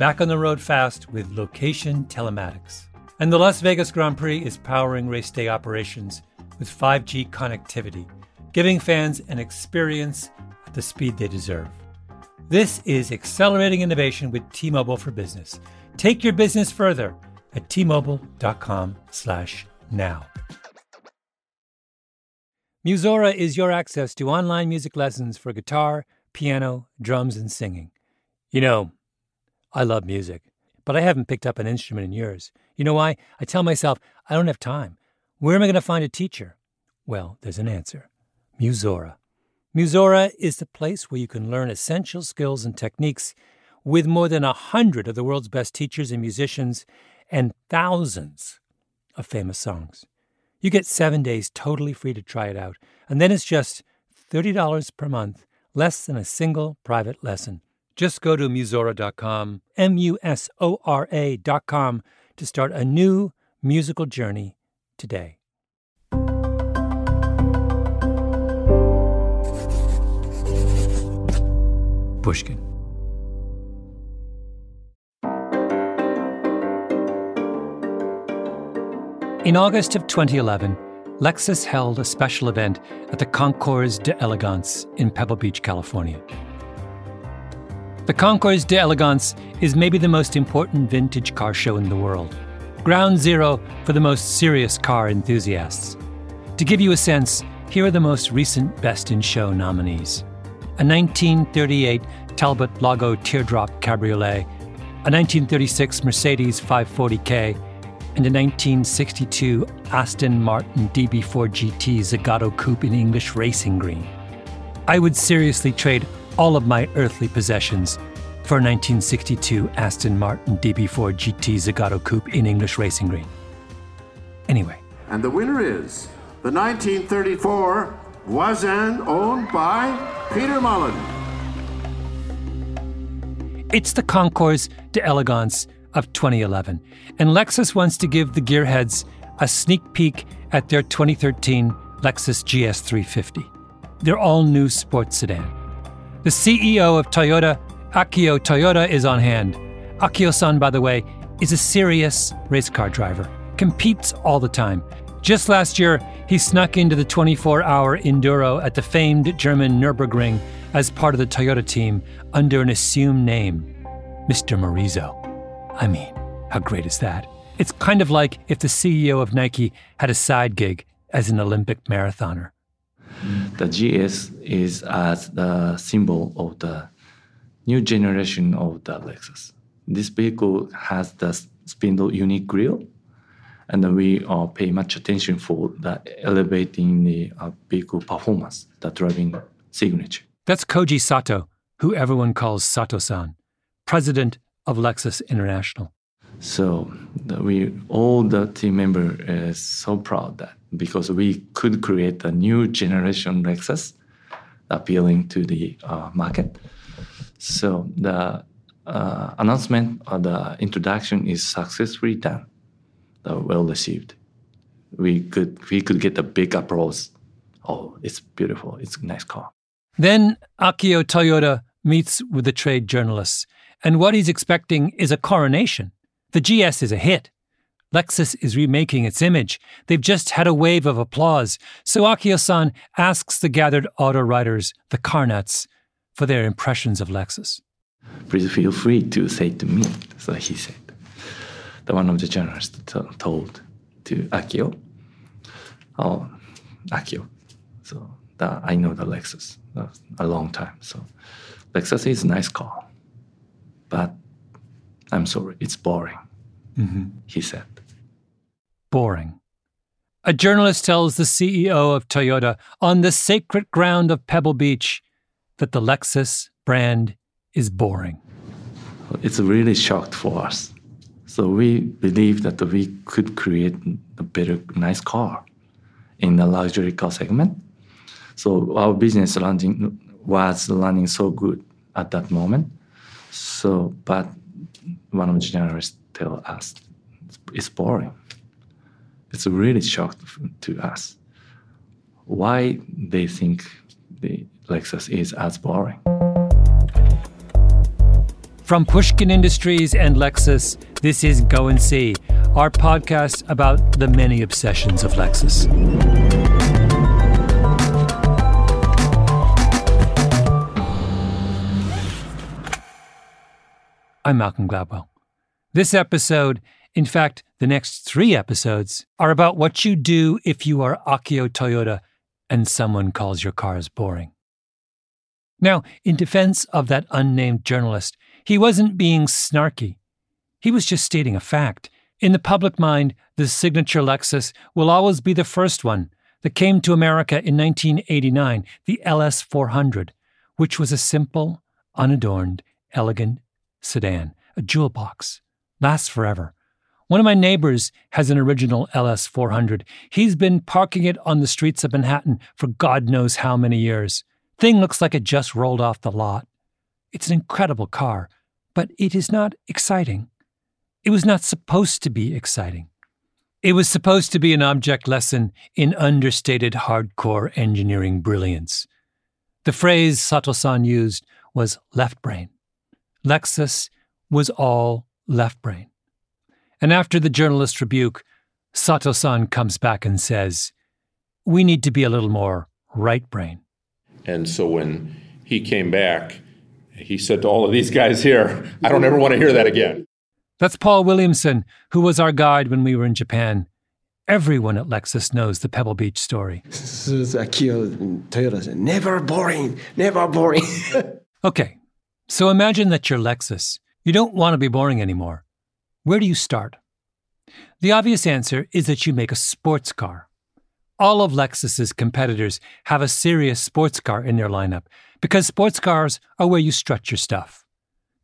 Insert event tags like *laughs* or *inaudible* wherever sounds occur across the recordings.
back on the road fast with location telematics. And the Las Vegas Grand Prix is powering race day operations with 5G connectivity, giving fans an experience at the speed they deserve. This is accelerating innovation with T-Mobile for Business. Take your business further at t-mobile.com/now. Musora is your access to online music lessons for guitar, piano, drums, and singing. You know, I love music, but I haven't picked up an instrument in years. You know why? I tell myself, I don't have time. Where am I going to find a teacher? Well, there's an answer Musora. Musora is the place where you can learn essential skills and techniques with more than a hundred of the world's best teachers and musicians and thousands of famous songs. You get seven days totally free to try it out, and then it's just $30 per month, less than a single private lesson. Just go to Musora.com, M U S O R A.com, to start a new musical journey today. Pushkin. In August of 2011, Lexus held a special event at the Concours d'Elegance in Pebble Beach, California. The Concours d'Elegance is maybe the most important vintage car show in the world, ground zero for the most serious car enthusiasts. To give you a sense, here are the most recent Best in Show nominees a 1938 Talbot Lago Teardrop Cabriolet, a 1936 Mercedes 540K, and a 1962 Aston Martin DB4 GT Zagato Coupe in English racing green. I would seriously trade all of my earthly possessions for a 1962 Aston Martin DB4 GT Zagato Coupe in English racing green. Anyway. And the winner is the 1934 Voisin owned by Peter Mullin. It's the Concours d'Elegance of 2011, and Lexus wants to give the gearheads a sneak peek at their 2013 Lexus GS350, their all new sports sedan. The CEO of Toyota, Akio Toyoda, is on hand. Akio san, by the way, is a serious race car driver, competes all the time. Just last year, he snuck into the 24 hour Enduro at the famed German Nürburgring as part of the Toyota team under an assumed name, Mr. Morizo. I mean, how great is that? It's kind of like if the CEO of Nike had a side gig as an Olympic marathoner. The GS is as the symbol of the new generation of the Lexus. This vehicle has the spindle unique grille, and we uh, pay much attention for the elevating the uh, vehicle performance, the driving signature. That's Koji Sato, who everyone calls Sato-san, president of Lexus International. So we all the team member is so proud that because we could create a new generation Lexus appealing to the uh, market. So the uh, announcement or the introduction is successfully done, uh, well received. We could we could get a big applause. Oh, it's beautiful. It's a nice car. Then Akio Toyoda meets with the trade journalists, and what he's expecting is a coronation. The GS is a hit. Lexus is remaking its image. They've just had a wave of applause. So Akio san asks the gathered auto riders, the car nuts, for their impressions of Lexus. Please feel free to say to me, so he said. The one of the journalists told to Akio, oh, Akio. So that I know the Lexus uh, a long time. So Lexus is a nice car, but I'm sorry, it's boring. Mm-hmm. He said. Boring. A journalist tells the CEO of Toyota on the sacred ground of Pebble Beach that the Lexus brand is boring. It's really shocked for us. So we believe that we could create a better, nice car in the luxury car segment. So our business running was running so good at that moment. So, but one of the journalists tell us it's boring it's really shocked to us why they think the Lexus is as boring. From Pushkin Industries and Lexus, this is Go and See, our podcast about the many obsessions of Lexus. I'm Malcolm Gladwell. This episode in fact, the next three episodes are about what you do if you are Akio Toyoda and someone calls your cars boring. Now, in defense of that unnamed journalist, he wasn't being snarky. He was just stating a fact. In the public mind, the signature Lexus will always be the first one that came to America in 1989, the LS 400, which was a simple, unadorned, elegant sedan, a jewel box. Lasts forever. One of my neighbors has an original LS 400. He's been parking it on the streets of Manhattan for God knows how many years. Thing looks like it just rolled off the lot. It's an incredible car, but it is not exciting. It was not supposed to be exciting. It was supposed to be an object lesson in understated hardcore engineering brilliance. The phrase Sato-san used was left brain. Lexus was all left brain. And after the journalist rebuke, Sato san comes back and says, We need to be a little more right brain. And so when he came back, he said to all of these guys here, I don't ever want to hear that again. That's Paul Williamson, who was our guide when we were in Japan. Everyone at Lexus knows the Pebble Beach story. *laughs* This is Akio Toyota never boring, never boring. *laughs* okay, so imagine that you're Lexus. You don't want to be boring anymore. Where do you start? The obvious answer is that you make a sports car. All of Lexus's competitors have a serious sports car in their lineup because sports cars are where you strut your stuff.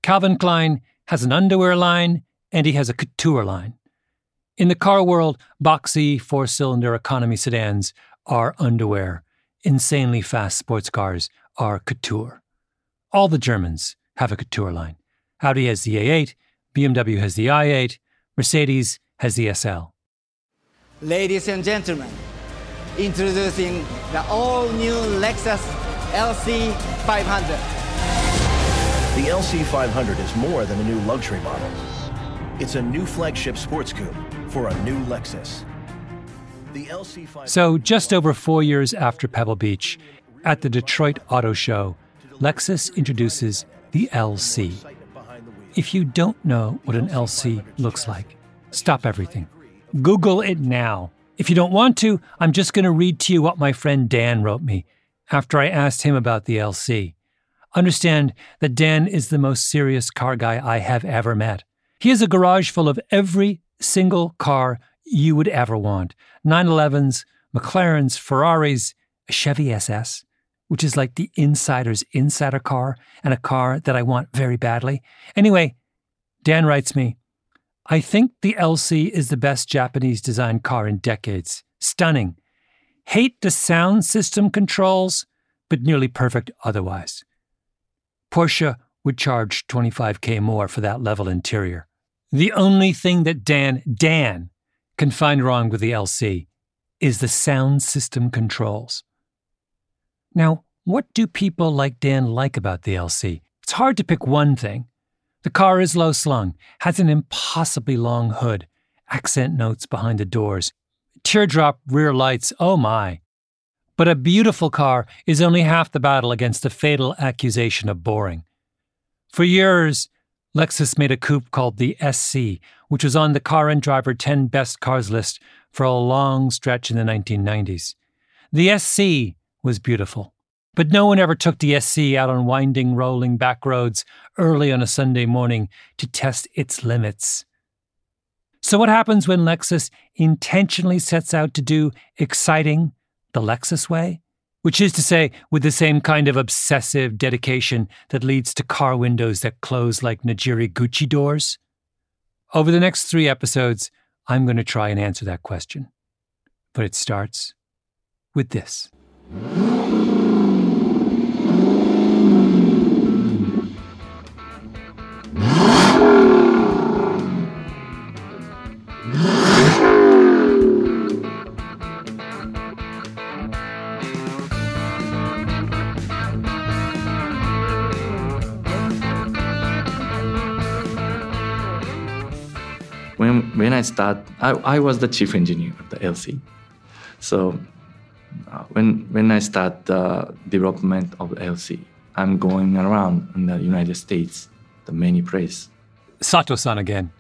Calvin Klein has an underwear line and he has a couture line. In the car world, boxy four cylinder economy sedans are underwear. Insanely fast sports cars are couture. All the Germans have a couture line. Audi has the A8, BMW has the i8, Mercedes has the SL. Ladies and gentlemen, introducing the all new Lexus LC 500. The LC 500 is more than a new luxury model. It's a new flagship sports coupe for a new Lexus. The LC 500 So, just over four years after Pebble Beach, at the Detroit Auto Show, Lexus introduces the LC. If you don't know what an LC looks like, stop everything. Google it now. If you don't want to, I'm just going to read to you what my friend Dan wrote me after I asked him about the LC. Understand that Dan is the most serious car guy I have ever met. He has a garage full of every single car you would ever want 911s, McLarens, Ferraris, a Chevy SS, which is like the insider's insider car and a car that I want very badly. Anyway, Dan writes me I think the LC is the best Japanese designed car in decades. Stunning. Hate the sound system controls, but nearly perfect otherwise. Porsche would charge 25k more for that level interior. The only thing that Dan, Dan, can find wrong with the LC is the sound system controls. Now, what do people like Dan like about the LC? It's hard to pick one thing. The car is low slung, has an impossibly long hood, accent notes behind the doors, teardrop rear lights, oh my. But a beautiful car is only half the battle against the fatal accusation of boring. For years, Lexus made a coupe called the SC, which was on the Car and Driver 10 Best Cars list for a long stretch in the 1990s. The SC was beautiful. But no one ever took the SC out on winding, rolling back roads early on a Sunday morning to test its limits. So, what happens when Lexus intentionally sets out to do exciting the Lexus way? Which is to say, with the same kind of obsessive dedication that leads to car windows that close like Nigiri Gucci doors? Over the next three episodes, I'm going to try and answer that question. But it starts with this. When when I start, I, I was the chief engineer of the LC. So uh, when when I start the development of LC, I'm going around in the United States, the many places. Sato-san again.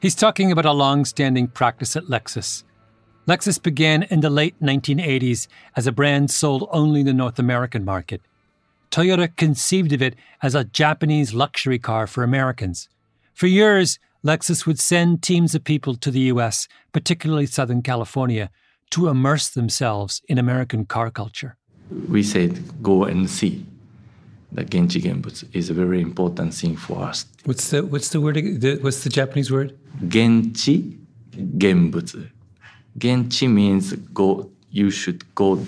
He's talking about a long-standing practice at Lexus. Lexus began in the late 1980s as a brand sold only in the North American market. Toyota conceived of it as a Japanese luxury car for Americans. For years, Lexus would send teams of people to the US, particularly Southern California, to immerse themselves in American car culture. We said go and see. The Genchi Genbutsu is a very important thing for us. What's the what's the word? The, what's the Japanese word? Genchi Genbutsu. Genchi means go. You should go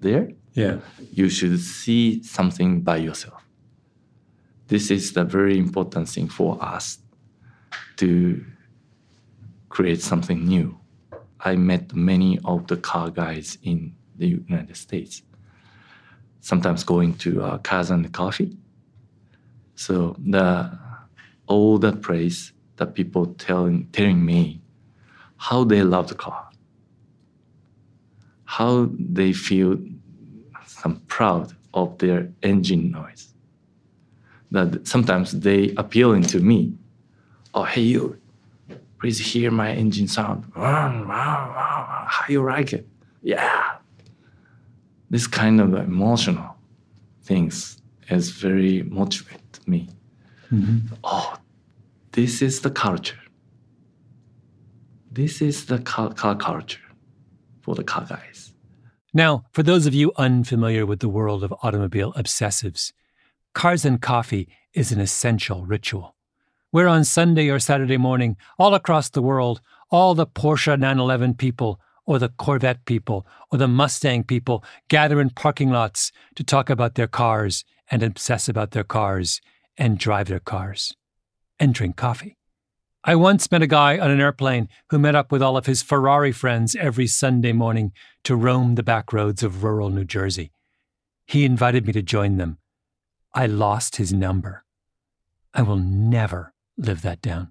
there. Yeah. You should see something by yourself. This is the very important thing for us to create something new. I met many of the car guys in the United States. Sometimes going to uh, Cars and Coffee. So the all the place that people telling telling me how they love the car, how they feel some proud of their engine noise. That sometimes they appealing to me oh hey you please hear my engine sound. How you like it? Yeah. This kind of emotional things is very motivate me. Mm-hmm. Oh this is the culture. This is the car, car culture for the car guys. Now, for those of you unfamiliar with the world of automobile obsessives, Cars and Coffee is an essential ritual. Where on Sunday or Saturday morning, all across the world, all the Porsche 911 people, or the Corvette people, or the Mustang people gather in parking lots to talk about their cars and obsess about their cars and drive their cars and drink coffee. I once met a guy on an airplane who met up with all of his Ferrari friends every Sunday morning to roam the back roads of rural New Jersey. He invited me to join them. I lost his number. I will never live that down.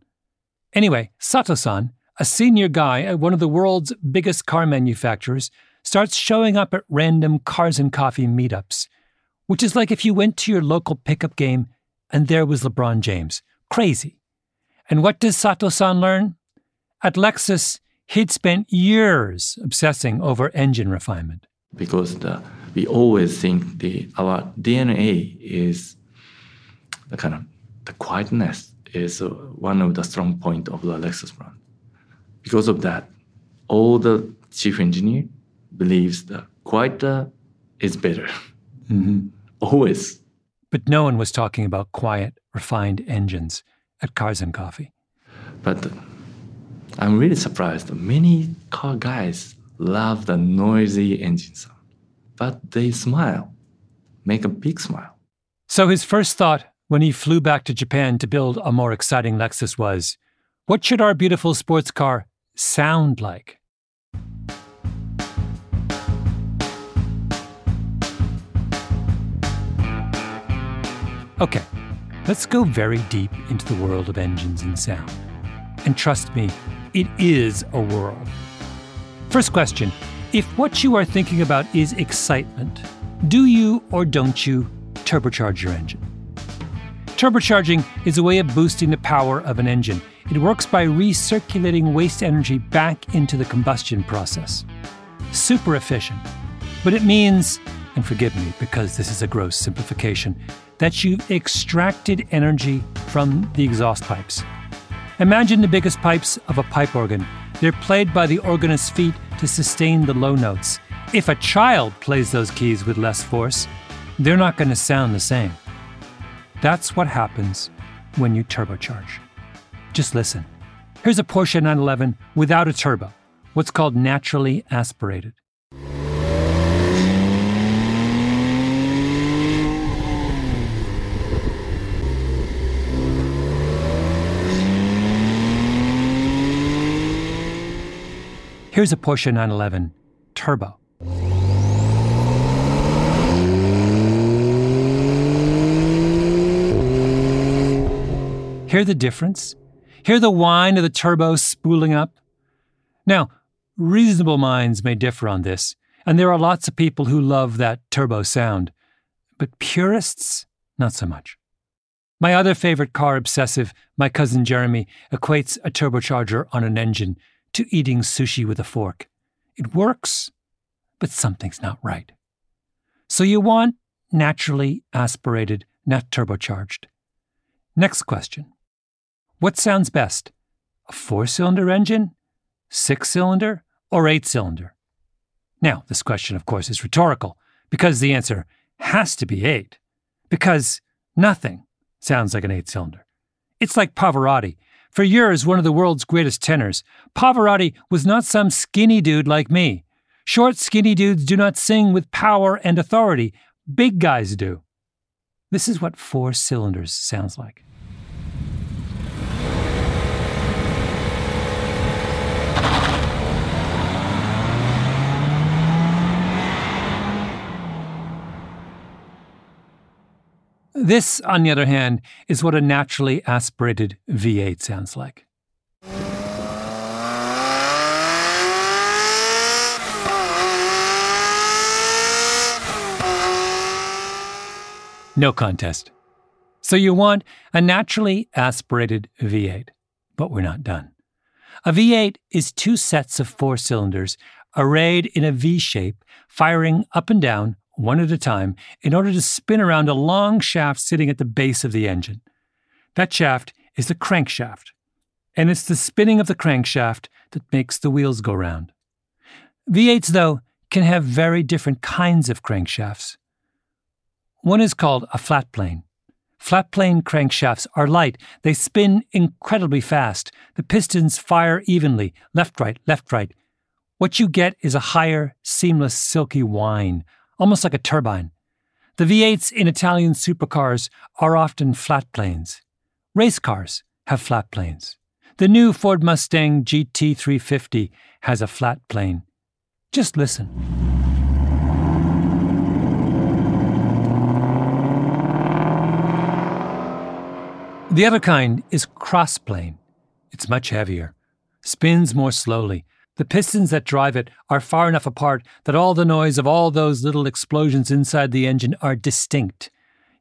Anyway, Sato san, a senior guy at one of the world's biggest car manufacturers, starts showing up at random cars and coffee meetups, which is like if you went to your local pickup game and there was LeBron James. Crazy. And what does Sato san learn? At Lexus, he'd spent years obsessing over engine refinement. because the, we always think the our DNA is the kind of the quietness is uh, one of the strong point of the Lexus brand. Because of that, all the chief engineer believes that quieter is better. *laughs* Always. But no one was talking about quiet, refined engines at Cars and Coffee. But I'm really surprised. Many car guys love the noisy engine sound, but they smile, make a big smile. So his first thought when he flew back to Japan to build a more exciting Lexus was what should our beautiful sports car sound like? Okay, let's go very deep into the world of engines and sound. And trust me, it is a world. First question If what you are thinking about is excitement, do you or don't you turbocharge your engine? Turbocharging is a way of boosting the power of an engine. It works by recirculating waste energy back into the combustion process. Super efficient. but it means, and forgive me because this is a gross simplification, that you've extracted energy from the exhaust pipes. Imagine the biggest pipes of a pipe organ. They're played by the organist's feet to sustain the low notes. If a child plays those keys with less force, they're not going to sound the same. That's what happens when you turbocharge. Just listen. Here's a Porsche 911 without a turbo, what's called naturally aspirated. Here's a Porsche 911 Turbo. Hear the difference? Hear the whine of the turbo spooling up? Now, reasonable minds may differ on this, and there are lots of people who love that turbo sound, but purists, not so much. My other favorite car obsessive, my cousin Jeremy, equates a turbocharger on an engine to eating sushi with a fork. It works, but something's not right. So you want naturally aspirated, not turbocharged. Next question What sounds best? A four cylinder engine, six cylinder, or eight cylinder? Now, this question, of course, is rhetorical because the answer has to be eight, because nothing sounds like an eight cylinder. It's like Pavarotti for years, one of the world's greatest tenors, Pavarotti was not some skinny dude like me. Short, skinny dudes do not sing with power and authority. Big guys do. This is what four cylinders sounds like. This, on the other hand, is what a naturally aspirated V8 sounds like. No contest. So you want a naturally aspirated V8, but we're not done. A V8 is two sets of four cylinders arrayed in a V shape, firing up and down one at a time, in order to spin around a long shaft sitting at the base of the engine. That shaft is the crankshaft, and it's the spinning of the crankshaft that makes the wheels go round. V8s, though, can have very different kinds of crankshafts. One is called a flat plane. Flat plane crankshafts are light. They spin incredibly fast. The pistons fire evenly, left, right, left, right. What you get is a higher, seamless, silky whine, almost like a turbine. The V8s in Italian supercars are often flat planes. Race cars have flat planes. The new Ford Mustang GT350 has a flat plane. Just listen. The other kind is crossplane. It's much heavier, spins more slowly, the pistons that drive it are far enough apart that all the noise of all those little explosions inside the engine are distinct.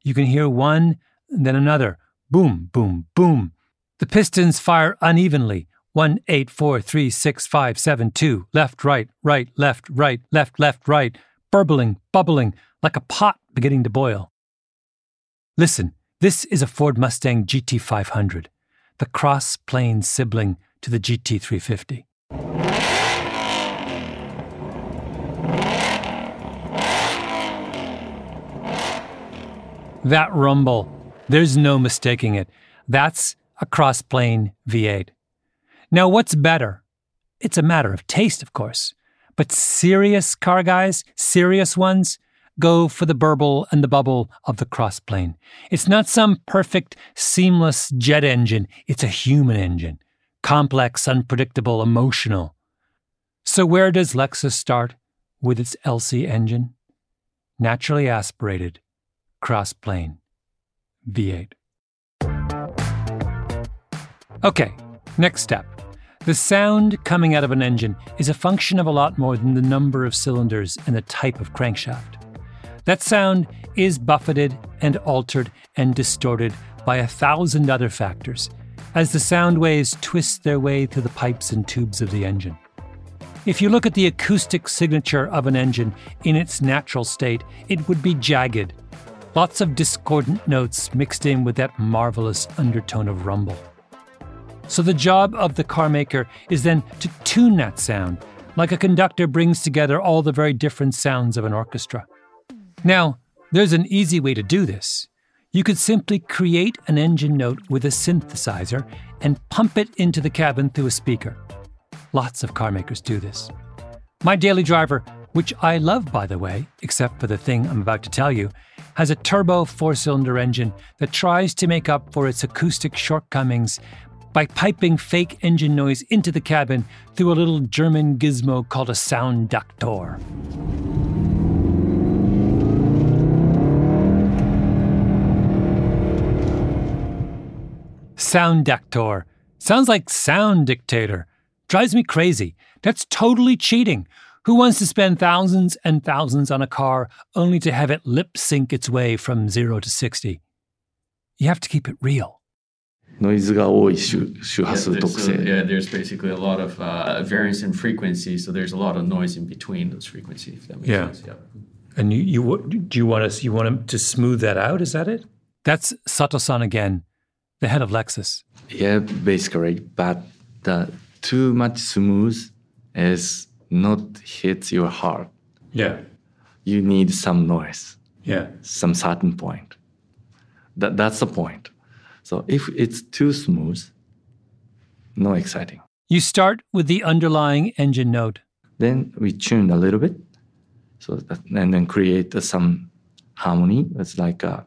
You can hear one, then another boom, boom, boom. The pistons fire unevenly. One, eight, four, three, six, five, seven, two. Left, right, right, left, right, left, left, right. Burbling, bubbling, like a pot beginning to boil. Listen, this is a Ford Mustang GT500, the cross plane sibling to the GT350. That rumble, there's no mistaking it. That's a crossplane V8. Now, what's better? It's a matter of taste, of course. But serious car guys, serious ones, go for the burble and the bubble of the crossplane. It's not some perfect, seamless jet engine, it's a human engine. Complex, unpredictable, emotional. So, where does Lexus start with its LC engine? Naturally aspirated, crossplane, V8. Okay, next step. The sound coming out of an engine is a function of a lot more than the number of cylinders and the type of crankshaft. That sound is buffeted and altered and distorted by a thousand other factors as the sound waves twist their way through the pipes and tubes of the engine. If you look at the acoustic signature of an engine in its natural state, it would be jagged. Lots of discordant notes mixed in with that marvelous undertone of rumble. So the job of the car maker is then to tune that sound, like a conductor brings together all the very different sounds of an orchestra. Now, there's an easy way to do this. You could simply create an engine note with a synthesizer and pump it into the cabin through a speaker. Lots of car makers do this. My daily driver, which I love by the way, except for the thing I'm about to tell you, has a turbo four cylinder engine that tries to make up for its acoustic shortcomings by piping fake engine noise into the cabin through a little German gizmo called a sound ductor. Soundaktor. Soundaktor. Sounds like sound dictator. Drives me crazy. That's totally cheating. Who wants to spend thousands and thousands on a car only to have it lip sync its way from 0 to 60? You have to keep it real. ノイズが多い周周波数 there's, 特 so, 性。 yeah, there's basically a lot of uh, variance in frequency, so there's a lot of noise in between those frequencies. If that makes Yeah. sense. Yeah. And you, you do you want us you want him to smooth that out? Is that it? That's Sato-san again, the head of Lexus. Yeah, basically, but the too much smooth is not hits your heart. Yeah, You need some noise, yeah. some certain point. That that's the point. So if it's too smooth, no exciting. You start with the underlying engine note. Then we tune a little bit, so that, and then create uh, some harmony. It's like a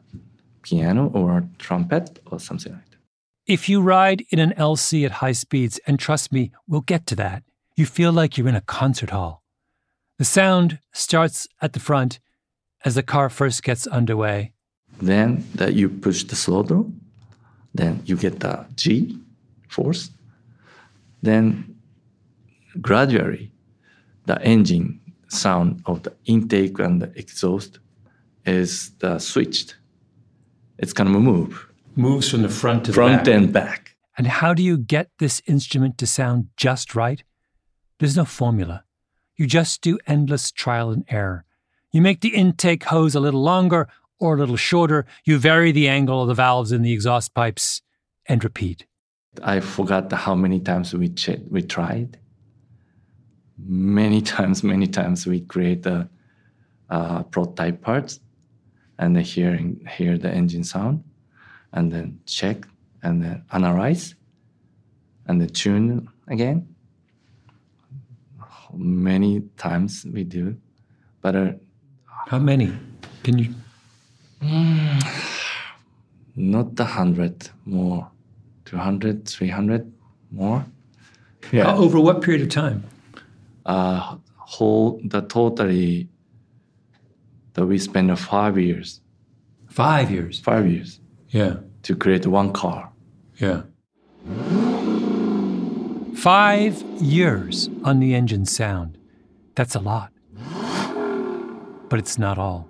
piano or a trumpet or something like that. If you ride in an LC at high speeds, and trust me, we'll get to that, you feel like you're in a concert hall. The sound starts at the front as the car first gets underway. Then that you push the throttle, then you get the G force. Then gradually, the engine sound of the intake and the exhaust is the switched. It's gonna move Moves from the front to back. front and back. And how do you get this instrument to sound just right? There's no formula. You just do endless trial and error. You make the intake hose a little longer or a little shorter. You vary the angle of the valves in the exhaust pipes and repeat. I forgot how many times we ch- we tried. Many *laughs* times, many times we create the uh, prototype parts, and then hearing hear the engine sound, and then check and then analyze, and then tune again. Many times we do, but uh, How many? Can you? not a hundred more, 200, 300 more. How- over what period of time? uh, whole the totally that we spent uh, five years, Five years. five years Yeah. to create one car. Yeah. Five years on the engine sound. That's a lot. But it's not all.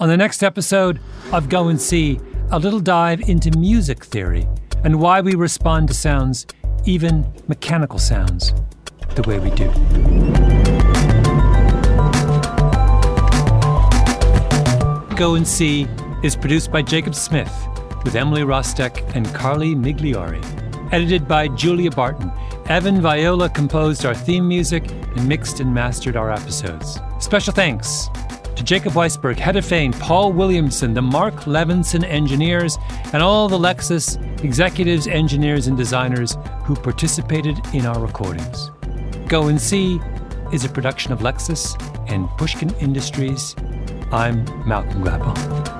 On the next episode of Go and See, a little dive into music theory and why we respond to sounds, even mechanical sounds, the way we do. Go and See is produced by Jacob Smith with Emily Rostek and Carly Migliori. Edited by Julia Barton. Evan Viola composed our theme music and mixed and mastered our episodes. Special thanks to Jacob Weisberg, Heather Fain, Paul Williamson, the Mark Levinson engineers, and all the Lexus executives, engineers, and designers who participated in our recordings. Go and See is a production of Lexus and Pushkin Industries. I'm Malcolm Gladwell.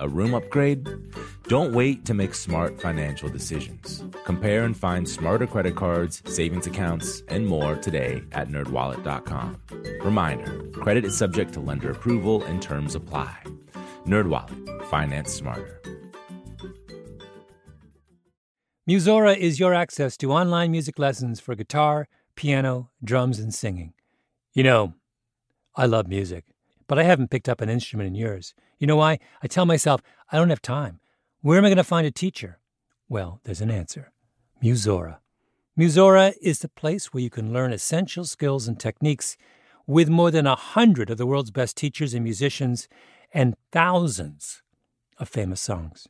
A room upgrade? Don't wait to make smart financial decisions. Compare and find smarter credit cards, savings accounts, and more today at nerdwallet.com. Reminder, credit is subject to lender approval and terms apply. NerdWallet, finance smarter. Musora is your access to online music lessons for guitar, piano, drums, and singing. You know, I love music, but I haven't picked up an instrument in years. You know why? I tell myself, I don't have time. Where am I going to find a teacher? Well, there's an answer Musora. Musora is the place where you can learn essential skills and techniques with more than a hundred of the world's best teachers and musicians and thousands of famous songs.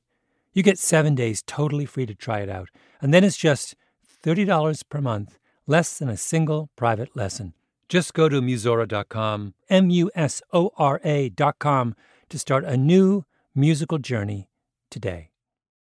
You get seven days totally free to try it out, and then it's just $30 per month, less than a single private lesson. Just go to Musora.com, M U S O R A.com, to start a new musical journey today.